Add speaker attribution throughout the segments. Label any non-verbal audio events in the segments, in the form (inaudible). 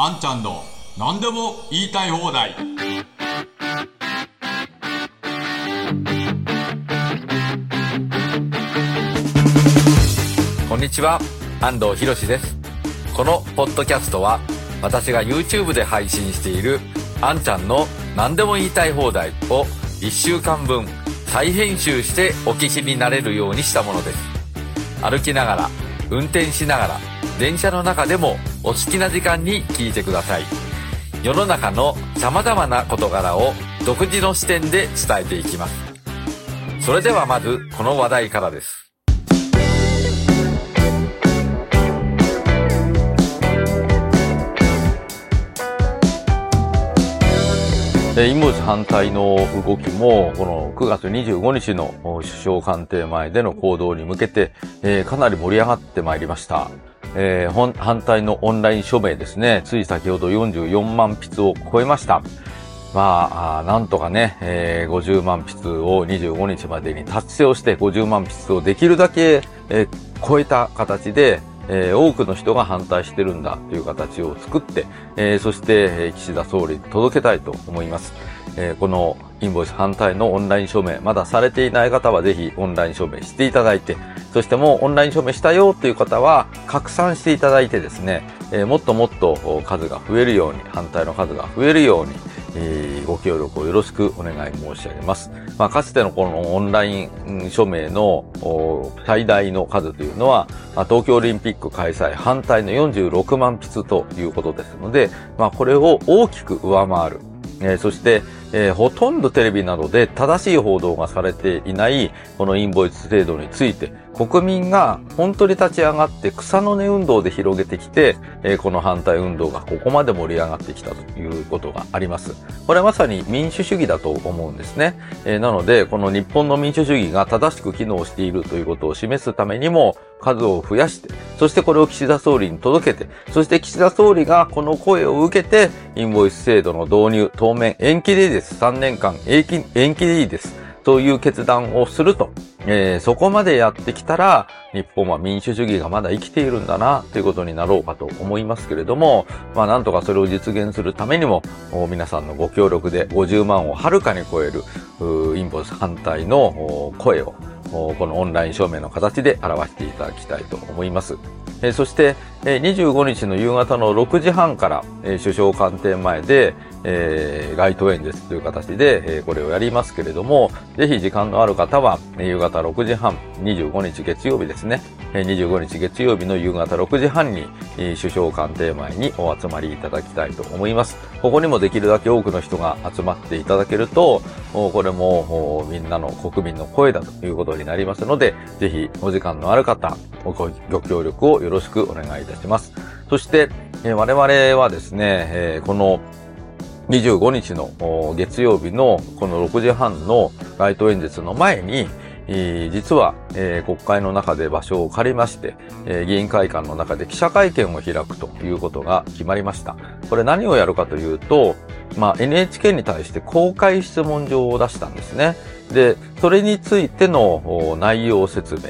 Speaker 1: あんちゃんの何でも言いたい放題
Speaker 2: こんにちは、安藤博です。このポッドキャストは、私が YouTube で配信している、あんちゃんの何でも言いたい放題を1週間分再編集してお聞きになれるようにしたものです。歩きながら、運転しながら、電車の中でもお好きな時間に聞いてください。世の中の様々な事柄を独自の視点で伝えていきます。それではまず、この話題からです。えインボイス反対の動きも、この9月25日の首相官邸前での行動に向けて、えかなり盛り上がってまいりました。えー反対のオンライン署名ですね、つい先ほど44万筆を超えました。まあ、なんとかね、えー50万筆を25日までに達成をして50万筆をできるだけ、えー超えた形で、えー多くの人が反対してるんだという形を作って、えーそして、えー岸田総理に届けたいと思います。えーこのインボイス反対のオンライン署名、まだされていない方はぜひオンライン署名していただいて、そしてもうオンライン署名したよという方は拡散していただいてですね、えーもっともっと数が増えるように、反対の数が増えるように、えーご協力をよろしくお願い申し上げます。まあ、かつてのこのオンライン署名の最大の数というのは、まあ東京オリンピック開催反対の46万筆ということですので、まあ、これを大きく上回る。えーそして、えーほとんどテレビなどで正しい報道がされていないこのインボイス制度について国民が本当に立ち上がって草の根運動で広げてきて、えこの反対運動がここまで盛り上がってきたということがあります。これはまさに民主主義だと思うんですね。えなので、この日本の民主主義が正しく機能しているということを示すためにも数を増やして、そしてこれを岸田総理に届けて、そして岸田総理がこの声を受けて、インボイス制度の導入、当面延期でいいです。3年間延期でいいです。という決断をすると。えーそこまでやってきたら、日本は民主主義がまだ生きているんだな、ということになろうかと思いますけれども、まあなんとかそれを実現するためにも、皆さんのご協力で50万をはるかに超える、インボイス反対の声を、このオンライン証明の形で表していただきたいと思います。えーそして、えー25日の夕方の6時半から、えー首相官邸前で、えー街頭演説という形で、えーこれをやりますけれども、ぜひ時間のある方は、夕方6時半、25日月曜日ですね、えー25日月曜日の夕方6時半に、首相官邸前にお集まりいただきたいと思います。ここにもできるだけ多くの人が集まっていただけると、これもみんなの国民の声だということになりますので、ぜひお時間のある方、ご協力をよろしくお願いいたします。そして、我々はですね、この25日の月曜日のこの6時半の街頭演説の前に、実は、国会の中で場所を借りまして、議員会館の中で記者会見を開くということが決まりました。これ何をやるかというと、まあ、NHK に対して公開質問状を出したんですね。で、それについての内容説明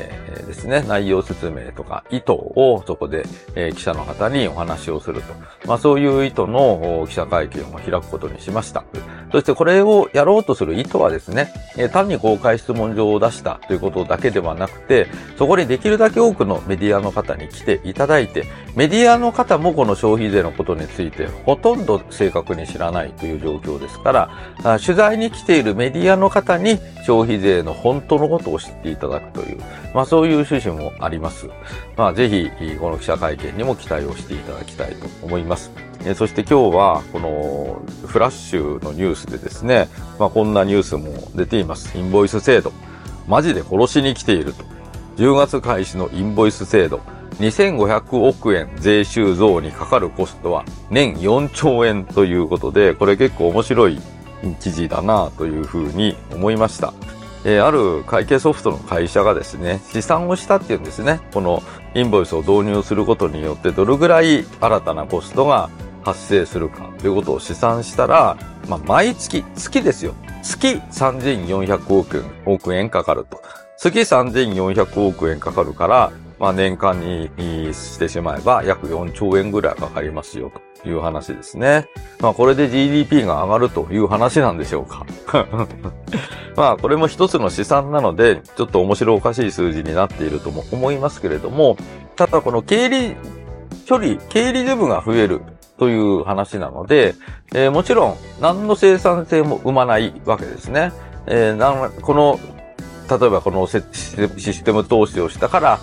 Speaker 2: ですね。内容説明とか意図をそこで、えー記者の方にお話をすると。まあそういう意図の記者会見を開くことにしました。そしてこれをやろうとする意図はですね、えー単に公開質問状を出したということだけではなくて、そこにできるだけ多くのメディアの方に来ていただいて、メディアの方もこの消費税のことについてほとんど正確に知らないという状況ですから、あ取材に来ているメディアの方に消費税の本当のことを知っていただくという、まあそういういう趣旨もあります。まあぜひ、この記者会見にも期待をしていただきたいと思います。えそして今日は、このフラッシュのニュースでですね、まあこんなニュースも出ています。インボイス制度。マジで殺しに来ていると。10月開始のインボイス制度。2500億円税収増にかかるコストは年4兆円ということで、これ結構面白い記事だなというふうに思いました。えーある会計ソフトの会社がですね、試算をしたっていうんですね。このインボイスを導入することによってどれぐらい新たなコストが発生するかということを試算したら、まあ、毎月、月ですよ。月3400億円億円かかると。月3400億円かかるから、まあ年間にしてしまえば約4兆円ぐらいかかりますよという話ですね。まあこれで GDP が上がるという話なんでしょうか。(laughs) まあこれも一つの試算なので、ちょっと面白おかしい数字になっているとも思いますけれども、ただこの経理処理、経理事務が増えるという話なので、えー、もちろん何の生産性も生まないわけですね。えー、この、例えばこのシステム投資をしたから、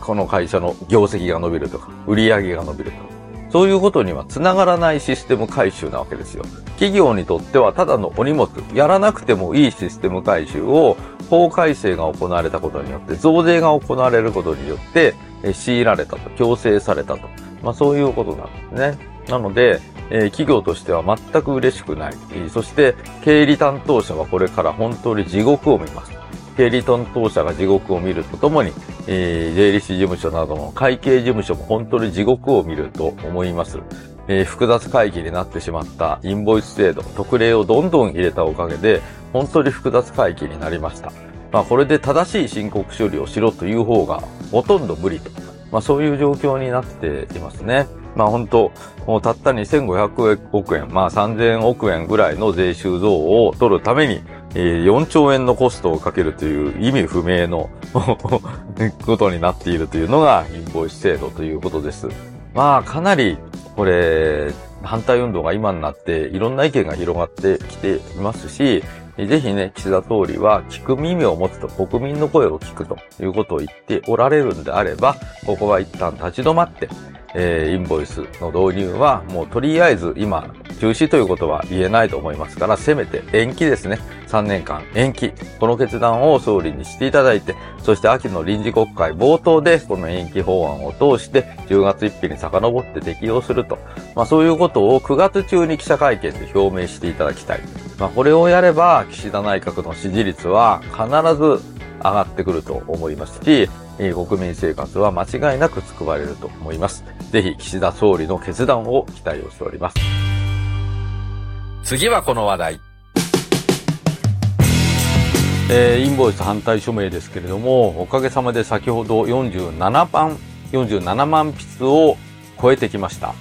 Speaker 2: この会社の業績が伸びるとか、売り上げが伸びるとか、そういうことには繋がらないシステム回収なわけですよ。企業にとってはただのお荷物、やらなくてもいいシステム回収を法改正が行われたことによって、増税が行われることによって、強いられたと、強制されたと。まあそういうことなんですね。なので、えー、企業としては全く嬉しくない。そして、経理担当者はこれから本当に地獄を見ます。経理担当者が地獄を見るとともに、えー、税理士事務所などの会計事務所も本当に地獄を見ると思います。えー、複雑会議になってしまったインボイス制度、特例をどんどん入れたおかげで、本当に複雑会議になりました。まあ、これで正しい申告処理をしろという方がほとんど無理と。まあ、そういう状況になっていますね。まあ本当、もうたった2500億円、まあ3000億円ぐらいの税収増を取るために、4兆円のコストをかけるという意味不明の (laughs) ことになっているというのがインボイス制度ということです。まあかなり、これ、反対運動が今になっていろんな意見が広がってきていますし、ぜひね、岸田総理は聞く耳を持つと国民の声を聞くということを言っておられるんであれば、ここは一旦立ち止まって、えー、インボイスの導入はもうとりあえず今中止ということは言えないと思いますから、せめて延期ですね。3年間延期。この決断を総理にしていただいて、そして秋の臨時国会冒頭でこの延期法案を通して10月1日に遡って適用すると。まあそういうことを9月中に記者会見で表明していただきたい。まあこれをやれば岸田内閣の支持率は必ず上がってくると思いますし、国民生活は間違いなく救われると思います。ぜひ岸田総理の決断を期待をしております。次はこの話題。えー、インボイス反対署名ですけれども、おかげさまで先ほど47万、47万筆を超えてきました。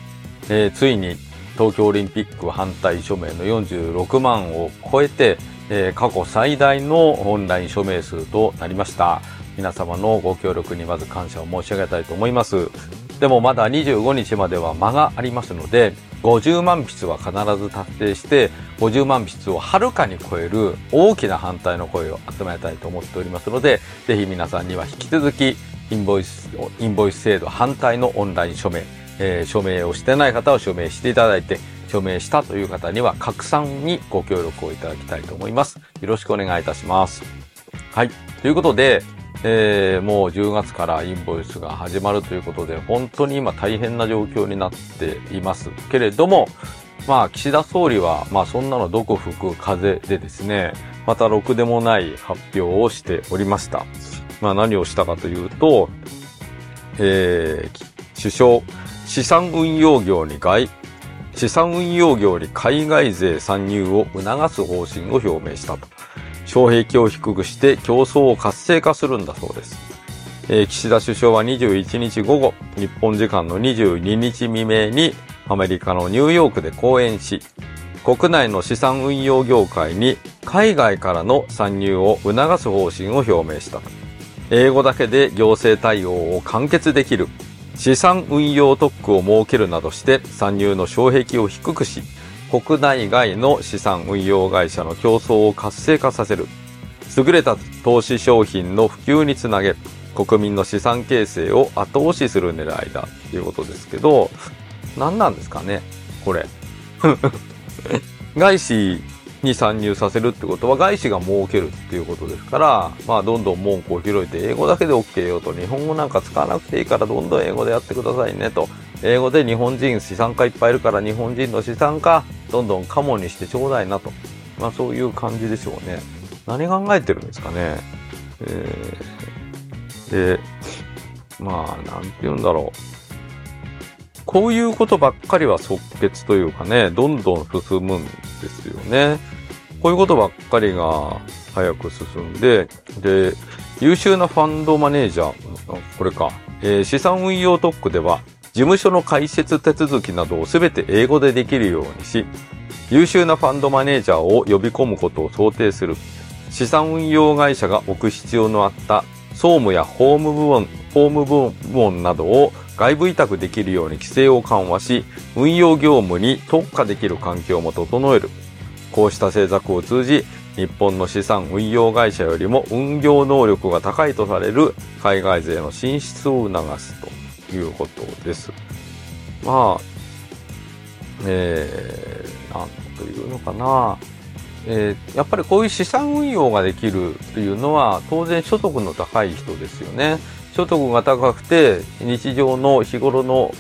Speaker 2: えー、ついに東京オリンピック反対署名の46万を超えて、えー、過去最大のオンライン署名数となりました。皆様のご協力にまず感謝を申し上げたいと思います。でもまだ25日までは間がありますので、50万筆は必ず達成して、50万筆をはるかに超える大きな反対の声を集めたいと思っておりますので、ぜひ皆さんには引き続き、インボイス、インボイス制度反対のオンライン署名、えー、署名をしてない方は署名していただいて、署名したという方には拡散にご協力をいただきたいと思います。よろしくお願いいたします。はい。ということで、えー、もう10月からインボイスが始まるということで、本当に今大変な状況になっていますけれども、まあ、岸田総理は、まあ、そんなのどこ吹く風でですね、またろくでもない発表をしておりました。まあ、何をしたかというと、えー、首相、資産運用業に外、資産運用業に海外勢参入を促す方針を表明したと。障壁を低くして競争を活性化するんだそうです。えー、岸田首相は21日午後、日本時間の22日未明にアメリカのニューヨークで講演し、国内の資産運用業界に海外からの参入を促す方針を表明した。英語だけで行政対応を完結できる資産運用特区を設けるなどして参入の障壁を低くし、国内外の資産運用会社の競争を活性化させる。優れた投資商品の普及につなげ、国民の資産形成を後押しする狙いだということですけど、何なんですかねこれ。外 (laughs) 資に参入させるってことは外資が儲けるっていうことですから、まあどんどん門戸を広いて英語だけで OK よと、日本語なんか使わなくていいからどんどん英語でやってくださいねと。英語で日本人資産家いっぱいいるから日本人の資産家どんどんカモにしてちょうだいなと。まあそういう感じでしょうね。何考えてるんですかね。えー、で、まあ、なんて言うんだろう。こういうことばっかりは即決というかね、どんどん進むんですよね。こういうことばっかりが早く進んで、で、優秀なファンドマネージャー、これか、えー、資産運用特区では、事務所の開設手続きなどをすべて英語でできるようにし、優秀なファンドマネージャーを呼び込むことを想定する。資産運用会社が置く必要のあった総務や法務部門、法務部門などを外部委託できるように規制を緩和し、運用業務に特化できる環境も整える。こうした政策を通じ、日本の資産運用会社よりも運用能力が高いとされる海外勢の進出を促すということです。まあ、えー、なんというのかな。えー、やっぱりこういう資産運用ができるというのは当然所得の高い人ですよね。所得が高くて日常の日頃の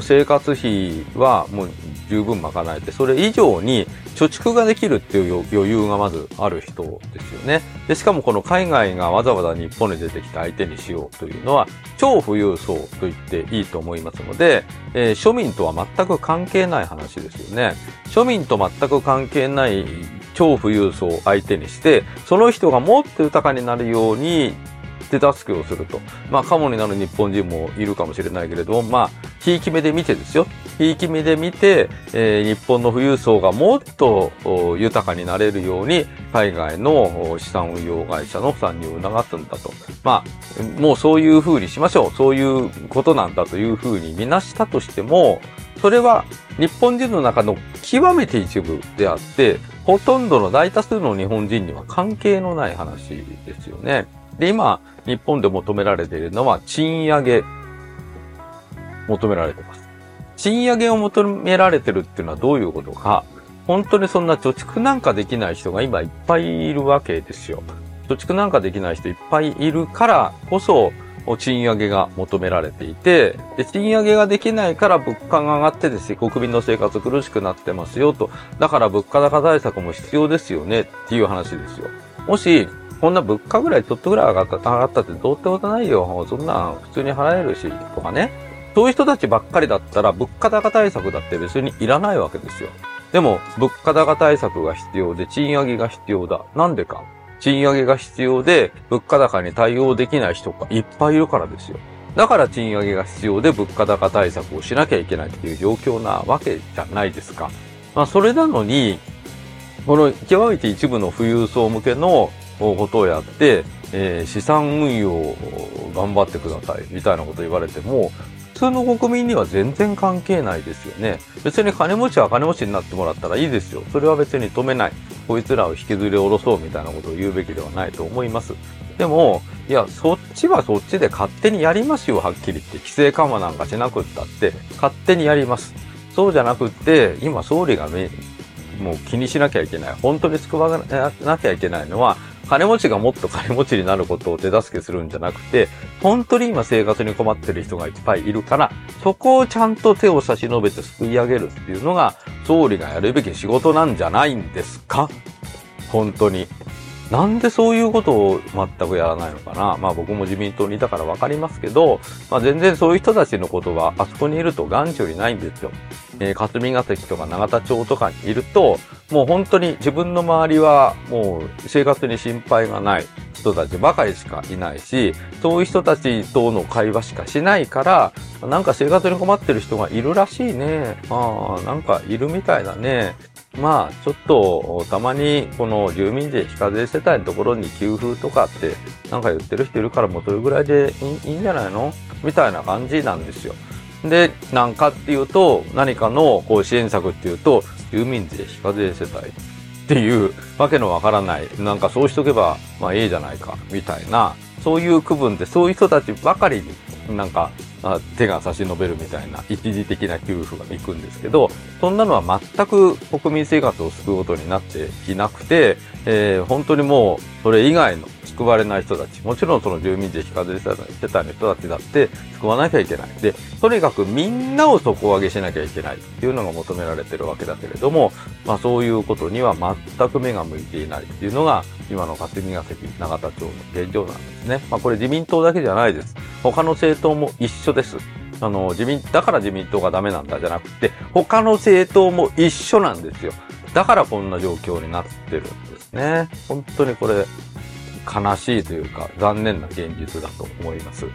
Speaker 2: 生活費はもう十分賄えて、それ以上に貯蓄ができるっていう余裕がまずある人ですよね。で、しかもこの海外がわざわざ日本に出てきて相手にしようというのは、超富裕層と言っていいと思いますので、えー、庶民とは全く関係ない話ですよね。庶民と全く関係ない超富裕層を相手にして、その人がもっと豊かになるように手助けをすると。まあ、カモになる日本人もいるかもしれないけれども、まあ、ひいき目で見てですよ。ひいき目で見て、えー、日本の富裕層がもっと豊かになれるように、海外の資産運用会社の参入を促すんだと。まあ、もうそういう風にしましょう。そういうことなんだという風に見なしたとしても、それは日本人の中の極めて一部であって、ほとんどの大多数の日本人には関係のない話ですよね。で、今、日本で求められているのは賃上げ、求められています。賃上げを求められてるっていうのはどういうことか、本当にそんな貯蓄なんかできない人が今いっぱいいるわけですよ。貯蓄なんかできない人いっぱいいるからこそ、賃上げが求められていて、で、賃上げができないから物価が上がってですね、国民の生活苦しくなってますよと。だから物価高対策も必要ですよねっていう話ですよ。もし、こんな物価ぐらいちょっとぐらい上がった、上がったってどうってことないよ。そんなん普通に払えるし、とかね。そういう人たちばっかりだったら物価高対策だって別にいらないわけですよ。でも、物価高対策が必要で賃上げが必要だ。なんでか。賃上げが必要で物価高に対応できない人がいっぱいいるからですよ。だから賃上げが必要で物価高対策をしなきゃいけないっていう状況なわけじゃないですか。まあ、それなのに、この極めて一部の富裕層向けのことをやって、えー、資産運用を頑張ってくださいみたいなこと言われても、普通の国民には全然関係ないですよね。別に金持ちは金持ちになってもらったらいいですよ。それは別に止めない。こいつらを引きずり下ろそうみたいなことを言うべきではないと思います。でも、いや、そっちはそっちで勝手にやりますよ、はっきり言って。規制緩和なんかしなくったって、勝手にやります。そうじゃなくって、今総理がもう気にしなきゃいけない。本当に救わなきゃいけないのは、金持ちがもっと金持ちになることを手助けするんじゃなくて、本当に今生活に困ってる人がいっぱいいるから、そこをちゃんと手を差し伸べて救い上げるっていうのが、総理がやるべき仕事なんじゃないんですか？本当に。なんでそういうことを全くやらないのかな？まあ僕も自民党にいたからわかりますけど、まあ全然そういう人たちのことはあそこにいると眼中にないんですよ。えー、霞が関とか永田町とかにいると、もう本当に自分の周りはもう生活に心配がない人たちばかりしかいないし、そういう人たちとの会話しかしないから、なんか生活に困ってる人がいるらしいね。ああ、なんかいるみたいだね。まあ、ちょっと、たまに、この住民税非課税世帯のところに給付とかって、なんか言ってる人いるからもうそれぐらいでいいんじゃないの？みたいな感じなんですよ。で、なんかっていうと、何かのこう支援策っていうと、住民税非課税世帯っていうわけのわからない、なんかそうしとけば、まあいいじゃないか、みたいな、そういう区分で、そういう人たちばかりになんか手が差し伸べるみたいな一時的な給付が行くんですけど、そんなのは全く国民生活を救うことになっていなくて、えー、本当にもうそれ以外の救われない人たち、もちろんその住民税非課税世帯の人たちだって救わなきゃいけない。で、とにかくみんなを底上げしなきゃいけないっていうのが求められてるわけだけれども、まあそういうことには全く目が向いていないっていうのが今の霞が関永田町の現状なんですね。まあこれ自民党だけじゃないです。他の政党も一緒です。あの、自民、だから自民党がダメなんだじゃなくて、他の政党も一緒なんですよ。だからこんな状況になってるんですね。本当にこれ、悲しいというか残念な現実だと思います。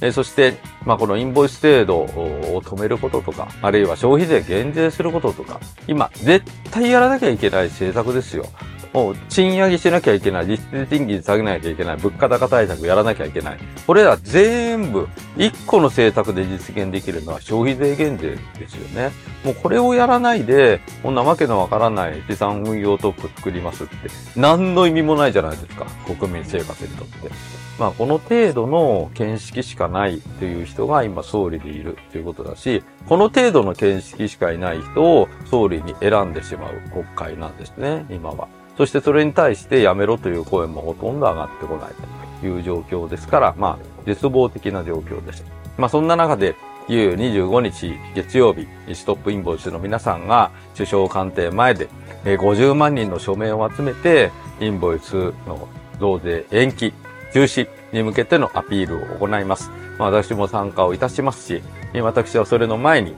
Speaker 2: えそして、まあ、このインボイス制度を止めることとか、あるいは消費税減税することとか、今、絶対やらなきゃいけない政策ですよ。もう賃上げしなきゃいけない、実質賃金下げなきゃいけない、物価高対策やらなきゃいけない。これら全部、一個の政策で実現できるのは消費税減税ですよね。もうこれをやらないで、こんなわけのわからない資産運用トップ作りますって、何の意味もないじゃないですか。国民生活にとって。まあ、この程度の見識しかないという人が今総理でいるということだし、この程度の見識しかいない人を総理に選んでしまう国会なんですね、今は。そしてそれに対してやめろという声もほとんど上がってこないという状況ですから、まあ、絶望的な状況です。まあ、そんな中で、いよいよ25日月曜日、ストップインボイスの皆さんが首相官邸前で50万人の署名を集めて、インボイスの増税延期、中止に向けてのアピールを行います。まあ、私も参加をいたしますし、私はそれの前に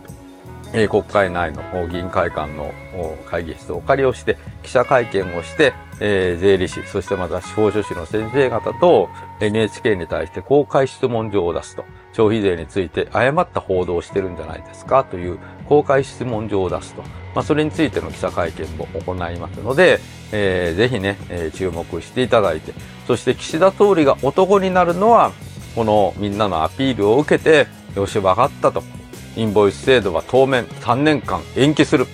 Speaker 2: えー、国会内の議員会館の会議室をお借りをして、記者会見をして、えー、税理士、そしてまた司法書士の先生方と NHK に対して公開質問状を出すと。消費税について誤った報道をしてるんじゃないですかという公開質問状を出すと。まあ、それについての記者会見も行いますので、えー、ぜひね、えー、注目していただいて、そして岸田総理が男になるのは、このみんなのアピールを受けて、よし、わかったと。インボイス制度は当面3年間延期する。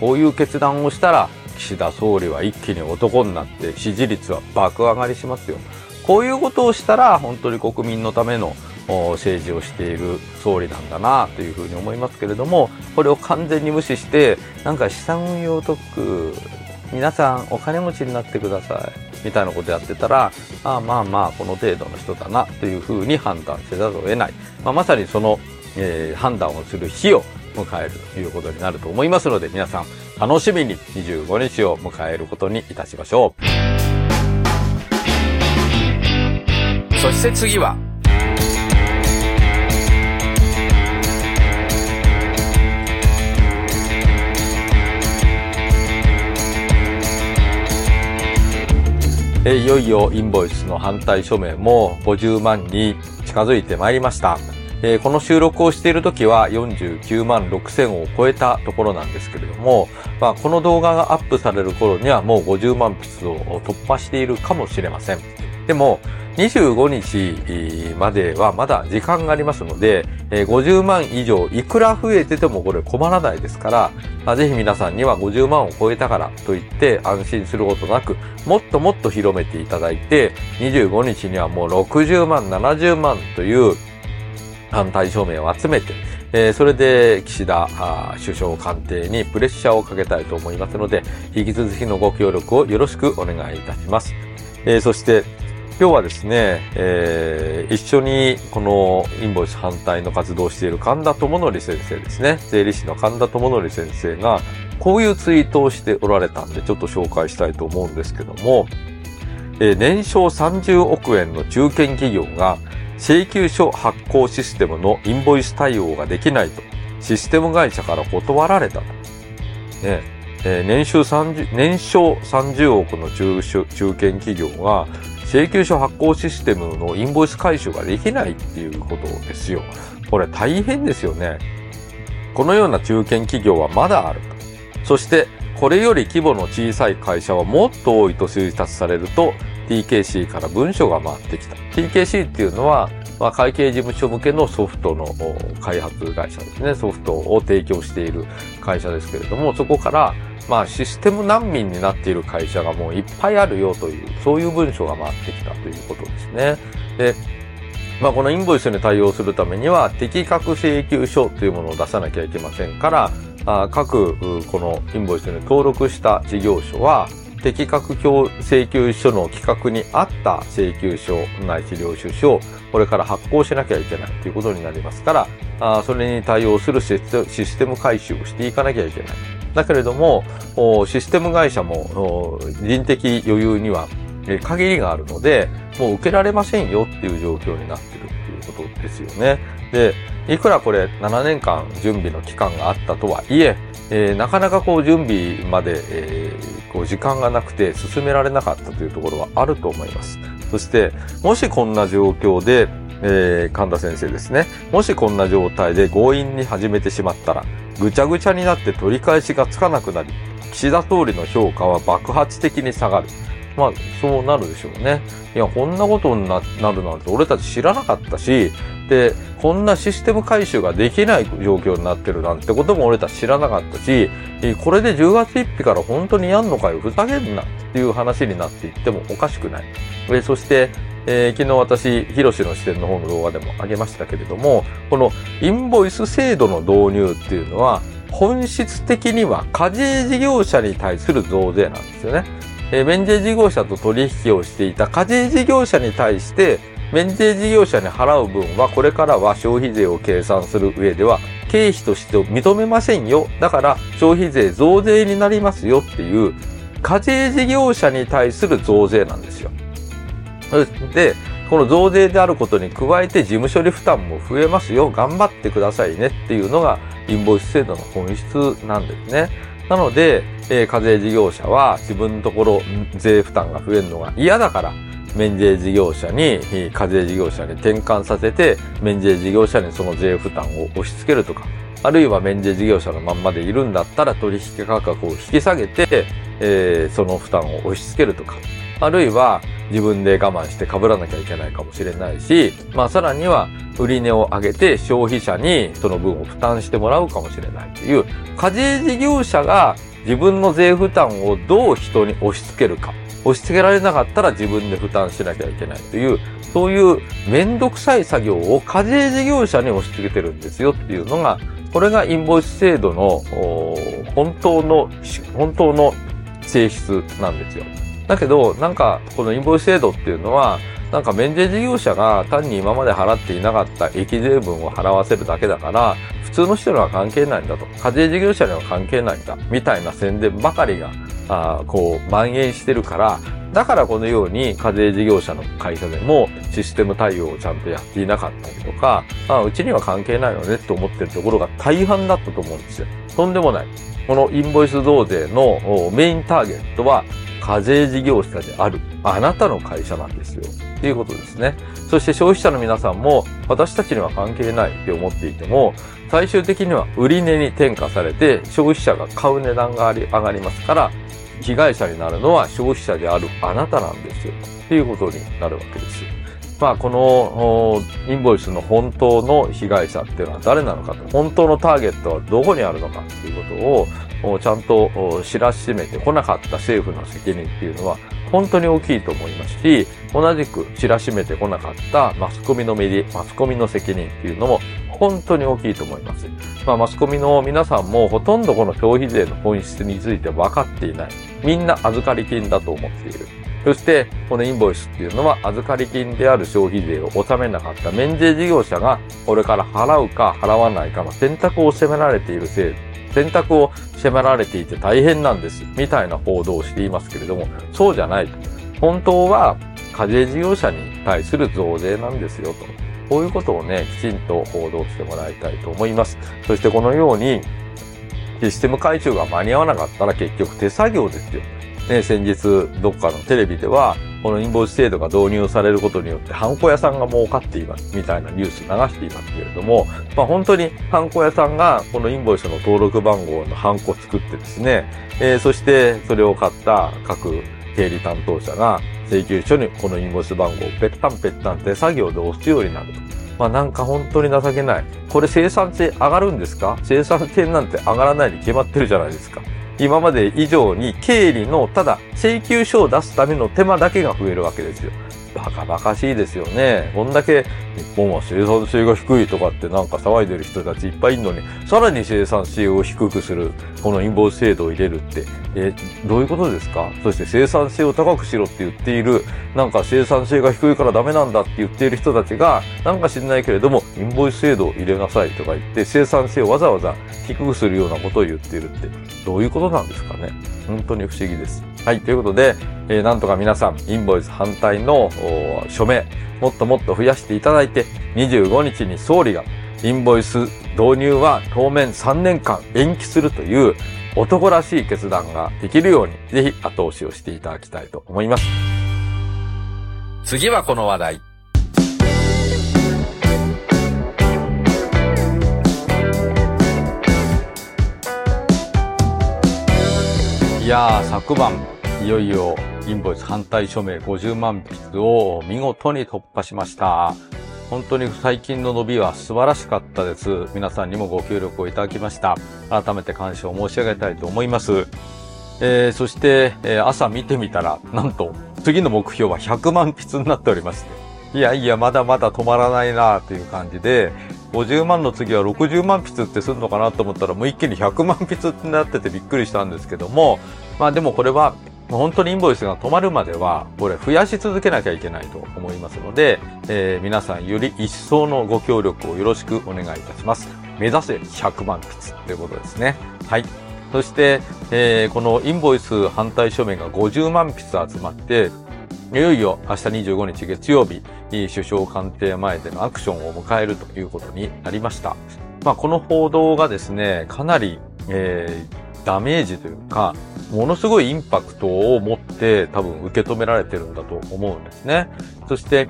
Speaker 2: こういう決断をしたら、岸田総理は一気に男になって支持率は爆上がりしますよ。こういうことをしたら、本当に国民のための政治をしている総理なんだなというふうに思いますけれども、これを完全に無視して、なんか資産運用特区、皆さんお金持ちになってください。みたいなことやってたら、ああまあまあこの程度の人だなというふうに判断せざるを得ない。まあ、まさにそのえー、判断をする日を迎えるということになると思いますので、皆さん楽しみに25日を迎えることにいたしましょう。そして次は、いよいよインボイスの反対署名も50万に近づいてまいりました。えー、この収録をしている時は49万6千を超えたところなんですけれども、まあ、この動画がアップされる頃にはもう50万筆を突破しているかもしれません。でも、25日まではまだ時間がありますので、50万以上いくら増えててもこれ困らないですから、ぜひ皆さんには50万を超えたからと言って安心することなく、もっともっと広めていただいて、25日にはもう60万、70万という反対証明を集めて、えー、それで岸田首相官邸にプレッシャーをかけたいと思いますので、引き続きのご協力をよろしくお願いいたします。えー、そして、今日はですね、えー、一緒にこのインボイス反対の活動をしている神田智則先生ですね。税理士の神田智則先生が、こういうツイートをしておられたんで、ちょっと紹介したいと思うんですけども、えー、年商30億円の中堅企業が請求書発行システムのインボイス対応ができないと、システム会社から断られたと。ね、えー、年収30、年商30億の中中堅企業が、請求書発行システムのインボイス回収ができないっていうことですよ。これ大変ですよね。このような中堅企業はまだある。そして、これより規模の小さい会社はもっと多いと推察されると、TKC から文書が回ってきた。TKC っていうのは、まあ、会計事務所向けのソフトの開発会社ですね。ソフトを提供している会社ですけれども、そこから、まあ、システム難民になっている会社がもういっぱいあるよという、そういう文書が回ってきたということですね。で、まあ、このインボイスに対応するためには、適格請求書というものを出さなきゃいけませんから、あ各、このインボイスに登録した事業所は、適格請求書の規格に合った請求書ないし領収書をこれから発行しなきゃいけないということになりますから、あそれに対応するシステム回収をしていかなきゃいけない。だけれども、システム会社も人的余裕には限りがあるので、もう受けられませんよっていう状況になってるっていうことですよね。で、いくらこれ7年間準備の期間があったとはいえ、えー、なかなかこう準備まで、えー、こう時間がなくて進められなかったというところはあると思います。そして、もしこんな状況で、えー、神田先生ですね。もしこんな状態で強引に始めてしまったら、ぐちゃぐちゃになって取り返しがつかなくなり、岸田総理の評価は爆発的に下がる。まあ、そうなるでしょうね。いや、こんなことになるなんて俺たち知らなかったし、で、こんなシステム回収ができない状況になってるなんてことも俺たち知らなかったし、これで10月1日から本当にやんのかよ、ふざけんなっていう話になっていってもおかしくない。えそして、えー昨日私、ヒロシの視点の方の動画でも上げましたけれども、このインボイス制度の導入っていうのは、本質的には課税事業者に対する増税なんですよね。え免税事業者と取引をしていた課税事業者に対して、免税事業者に払う分はこれからは消費税を計算する上では経費として認めませんよ。だから消費税増税になりますよっていう課税事業者に対する増税なんですよ。で、この増税であることに加えて事務処理負担も増えますよ。頑張ってくださいねっていうのがインボイス制度の本質なんですね。なので、えー課税事業者は自分のところ税負担が増えるのが嫌だから、免税事業者に、課税事業者に転換させて、免税事業者にその税負担を押し付けるとか、あるいは免税事業者のまんまでいるんだったら取引価格を引き下げて、えーその負担を押し付けるとか、あるいは自分で我慢して被らなきゃいけないかもしれないし、まあさらには売値を上げて消費者にその分を負担してもらうかもしれないという、課税事業者が自分の税負担をどう人に押し付けるか。押し付けられなかったら自分で負担しなきゃいけないという、そういうめんどくさい作業を課税事業者に押し付けてるんですよっていうのが、これがインボイス制度の本当の、本当の性質なんですよ。だけど、なんか、このインボイス制度っていうのは、なんか免税事業者が単に今まで払っていなかった益税分を払わせるだけだから、普通の人には関係ないんだと。課税事業者には関係ないんだ。みたいな宣伝ばかりが、あこう、蔓延してるから、だからこのように課税事業者の会社でもシステム対応をちゃんとやっていなかったりとか、あうちには関係ないよねって思ってるところが大半だったと思うんですよ。とんでもない。このインボイス増税のメインターゲットは課税事業者であるあなたの会社なんですよ。っていうことですね。そして消費者の皆さんも私たちには関係ないって思っていても、最終的には売値に転嫁されて消費者が買う値段があり上がりますから、被害者になるのは消費者であるあなたなんですよ。っていうことになるわけです。まあ、このインボイスの本当の被害者っていうのは誰なのかと、本当のターゲットはどこにあるのかっていうことをちゃんと知らしめてこなかった政府の責任っていうのは本当に大きいと思いますし、同じく知らしめてこなかったマスコミのメディマスコミの責任っていうのも本当に大きいと思います。まあ、マスコミの皆さんもほとんどこの消費税の本質について分かっていない。みんな預かり金だと思っている。そして、このインボイスっていうのは預かり金である消費税を納めなかった免税事業者がこれから払うか払わないかの選択を迫られているせい、選択を迫られていて大変なんです。みたいな報道をしていますけれども、そうじゃない。本当は課税事業者に対する増税なんですよと。こういうことをね、きちんと報道してもらいたいと思います。そしてこのように、システム回収が間に合わなかったら結局手作業ですよ。ね、先日どっかのテレビでは、このインボイス制度が導入されることによって、ハンコ屋さんが儲かっています、みたいなニュース流していますけれども、まあ本当にハンコ屋さんがこのインボイスの登録番号のハンコを作ってですね、えーそしてそれを買った各経理担当者が請求書にこのインボイス番号をペッタンペッタン手作業で押すようになると。まあなんか本当に情けない。これ生産性上がるんですか？生産性なんて上がらないに決まってるじゃないですか。今まで以上に経理のただ請求書を出すための手間だけが増えるわけですよ。バカバカしいですよね。こんだけ日本は生産性が低いとかってなんか騒いでる人たちいっぱいいるのに、さらに生産性を低くするこのインボイス制度を入れるって、えどういうことですか？そして生産性を高くしろって言っている、なんか生産性が低いからダメなんだって言っている人たちが、なんか知んないけれども、インボイス制度を入れなさいとか言って、生産性をわざわざ低くするようなことを言っているって、どういうことなんですかね？本当に不思議です。はい、ということで、えーなんとか皆さん、インボイス反対の署名、もっともっと増やしていただいて、25日に総理が、インボイス導入は当面3年間延期するという男らしい決断ができるように、ぜひ後押しをしていただきたいと思います。次はこの話題。いや、昨晩、いよいよインボイス反対署名50万筆を見事に突破しました。本当に最近の伸びは素晴らしかったです。皆さんにもご協力をいただきました。改めて感謝を申し上げたいと思います。えー、そして、えー、朝見てみたら、なんと、次の目標は100万筆になっておりまして。いやいや、まだまだ止まらないなという感じで、50万の次は60万筆ってするのかなと思ったら、もう一気に100万筆ってなっててびっくりしたんですけども、まあでもこれは本当にインボイスが止まるまでは、これ増やし続けなきゃいけないと思いますので、えー、皆さんより一層のご協力をよろしくお願いいたします。目指せ100万筆ということですね。はい。そして、えー、このインボイス反対署名が50万筆集まって、いよいよ明日25日月曜日、首相官邸前でのアクションを迎えるということになりました。まあ、この報道がですね、かなり、えー、ダメージというか、ものすごいインパクトを持って多分受け止められてるんだと思うんですね。そして、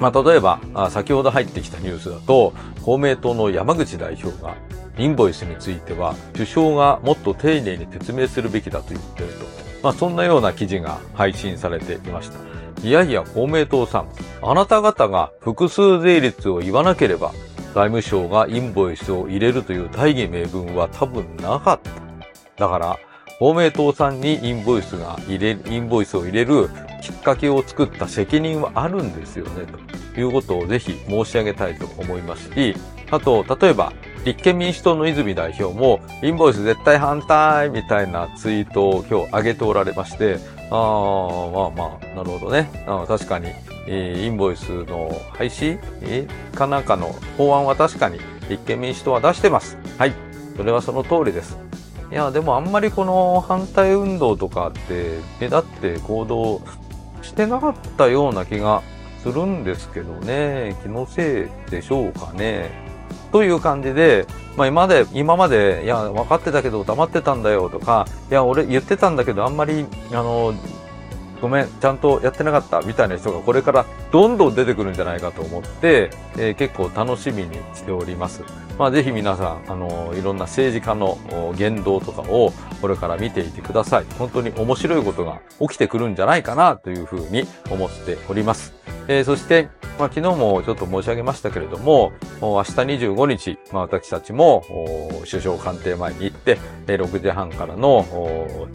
Speaker 2: まあ、例えば、先ほど入ってきたニュースだと、公明党の山口代表が、インボイスについては、首相がもっと丁寧に説明するべきだと言ってると。まあ、そんなような記事が配信されていました。いやいや、公明党さん、あなた方が複数税率を言わなければ、財務省がインボイスを入れるという大義名分は多分なかった。だから、公明党さんにインボイスが入れ、インボイスを入れるきっかけを作った責任はあるんですよね、ということをぜひ申し上げたいと思いますし、あと、例えば、立憲民主党の泉代表も、インボイス絶対反対みたいなツイートを今日上げておられまして、ああ、まあまあ、なるほどね。あ確かに、えー、インボイスの廃止、えー、かなんかの法案は確かに立憲民主党は出してます。はい。それはその通りです。いや、でもあんまりこの反対運動とかって目立って行動してなかったような気がするんですけどね。気のせいでしょうかね。という感じで、まあ今まで、今まで、いや、分かってたけど黙ってたんだよとか、いや、俺言ってたんだけどあんまり、あの、ごめん、ちゃんとやってなかったみたいな人がこれからどんどん出てくるんじゃないかと思って、えー、結構楽しみにしております。まあぜひ皆さん、あの、いろんな政治家の言動とかをこれから見ていてください。本当に面白いことが起きてくるんじゃないかなというふうに思っております。えー、そして、まあ、昨日もちょっと申し上げましたけれども、明日25日、まあ、私たちも首相官邸前に行って、6時半からの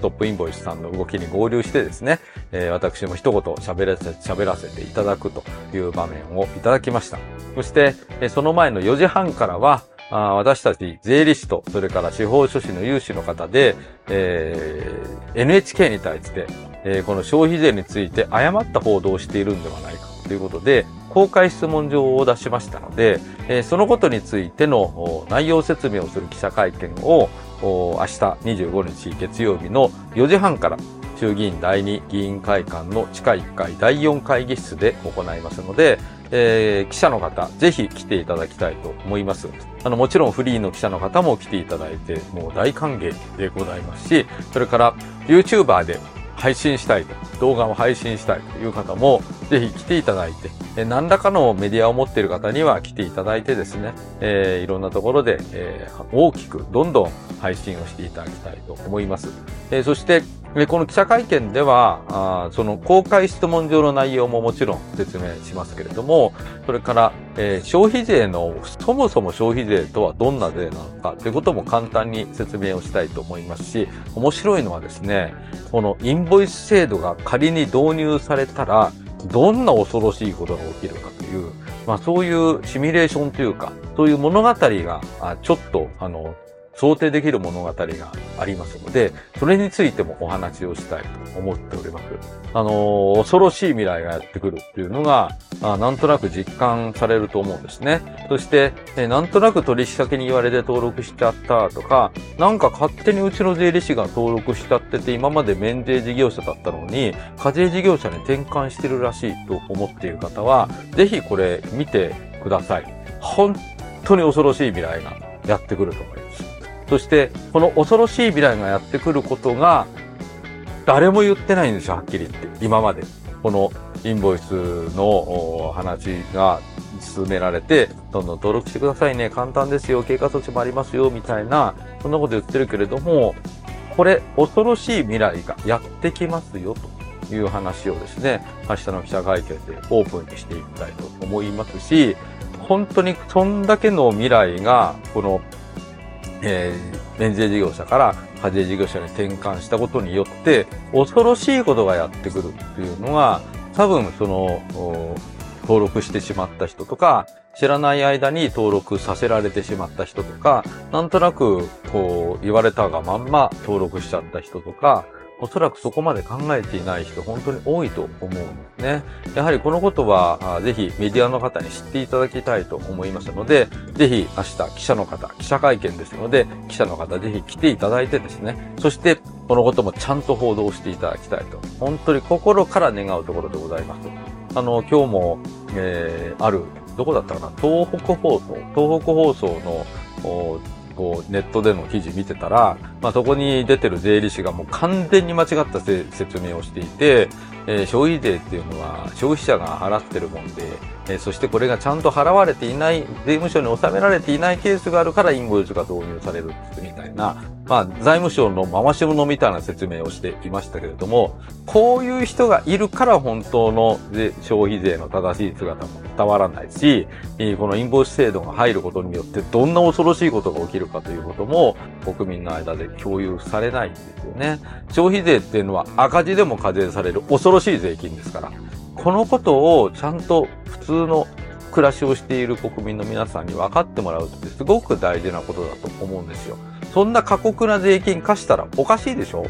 Speaker 2: トップインボイスさんの動きに合流してですね、私も一言喋らせ喋らせていただくという場面をいただきました。そして、その前の4時半からは、私たち税理士と、それから司法書士の有志の方で、えー、NHK に対して、えー、この消費税について誤った報道をしているんではないかということで、公開質問状を出しましたので、えー、そのことについての内容説明をする記者会見を明日25日月曜日の4時半から衆議院第2議員会館の地下1階第4会議室で行いますので、えー、記者の方、ぜひ来ていただきたいと思います。あの、もちろんフリーの記者の方も来ていただいて、もう大歓迎でございますし、それから YouTuber で配信したいと、動画を配信したいという方も、ぜひ来ていただいて、え何らかのメディアを持っている方には来ていただいてですね、えー、いろんなところで、えー、大きくどんどん配信をしていただきたいと思います。えー、そして、でこの記者会見では、あその公開質問上の内容ももちろん説明しますけれども、それから、えー、消費税の、そもそも消費税とはどんな税なのかということも簡単に説明をしたいと思いますし、面白いのはですね、このインボイス制度が仮に導入されたら、どんな恐ろしいことが起きるかという、まあそういうシミュレーションというか、そういう物語が、ちょっと、あの、想定できる物語がありますので、それについてもお話をしたいと思っております。あの恐ろしい未来がやってくるっていうのが、あなんとなく実感されると思うんですね。そして、えなんとなく取引先に言われて登録しちゃったとか、なんか勝手にうちの税理士が登録しちゃってて、今まで免税事業者だったのに、課税事業者に転換してるらしいと思っている方は、ぜひこれ見てください。本当に恐ろしい未来がやってくると思います。そして、この恐ろしい未来がやってくることが、誰も言ってないんですよ、はっきり言って。今まで。このインボイスの話が進められて、どんどん登録してくださいね、簡単ですよ、経過措置もありますよ、みたいな、そんなこと言ってるけれども、これ、恐ろしい未来がやってきますよ、という話をですね、明日の記者会見でオープンにしていきたいと思いますし、本当にそんだけの未来が、この、えー、免税事業者から課税事業者に転換したことによって、恐ろしいことがやってくるっていうのが、多分その、登録してしまった人とか、知らない間に登録させられてしまった人とか、なんとなく、こう、言われたがまんま登録しちゃった人とか、おそらくそこまで考えていない人、本当に多いと思うんですね。やはりこのことは、ぜひメディアの方に知っていただきたいと思いますので、ぜひ明日記者の方、記者会見ですので、記者の方ぜひ来ていただいてですね、そしてこのこともちゃんと報道していただきたいと、本当に心から願うところでございます。あの、今日も、えー、ある、どこだったかな？東北放送、東北放送の、こう、ネットでの記事見てたら、まあ、そこに出てる税理士がもう完全に間違った説明をしていて、えー、消費税っていうのは消費者が払ってるもんで、えー、そしてこれがちゃんと払われていない、税務署に納められていないケースがあるからインボイスが導入されるみたいな、まあ、財務省の回し物みたいな説明をしていましたけれども、こういう人がいるから本当の消費税の正しい姿も伝わらないし、このインボイス制度が入ることによってどんな恐ろしいことが起きるかということも国民の間で共有されないんですよね。消費税っていうのは赤字でも課税される恐ろしい税金ですから、このことをちゃんと普通の暮らしをしている国民の皆さんに分かってもらうってすごく大事なことだと思うんですよ。そんな過酷な税金課したらおかしいでしょ？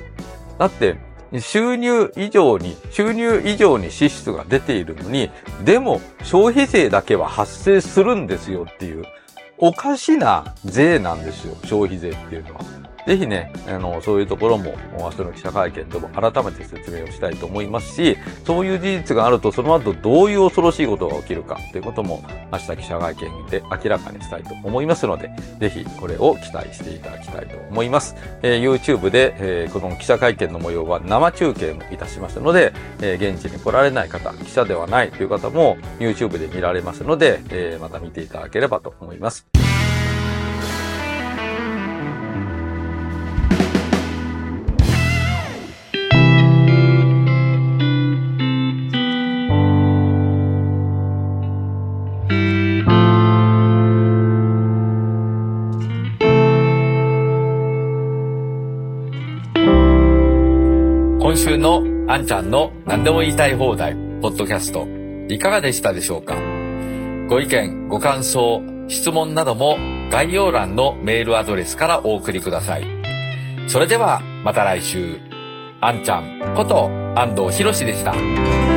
Speaker 2: だって、収入以上に、収入以上に支出が出ているのに、でも消費税だけは発生するんですよっていう、おかしな税なんですよ、消費税っていうのは。ぜひね、あの、そういうところも、明日の記者会見でも改めて説明をしたいと思いますし、そういう事実があると、その後どういう恐ろしいことが起きるかということも、明日記者会見で明らかにしたいと思いますので、ぜひこれを期待していただきたいと思います。えー、YouTube で、えー、この記者会見の模様は生中継もいたしますので、えー、現地に来られない方、記者ではないという方も YouTube で見られますので、えー、また見ていただければと思います。
Speaker 3: ちゃんの何でも言いたい放題、ポッドキャスト、いかがでしたでしょうか？ご意見、ご感想、質問なども概要欄のメールアドレスからお送りください。それではまた来週、あんちゃんこと安藤博でした。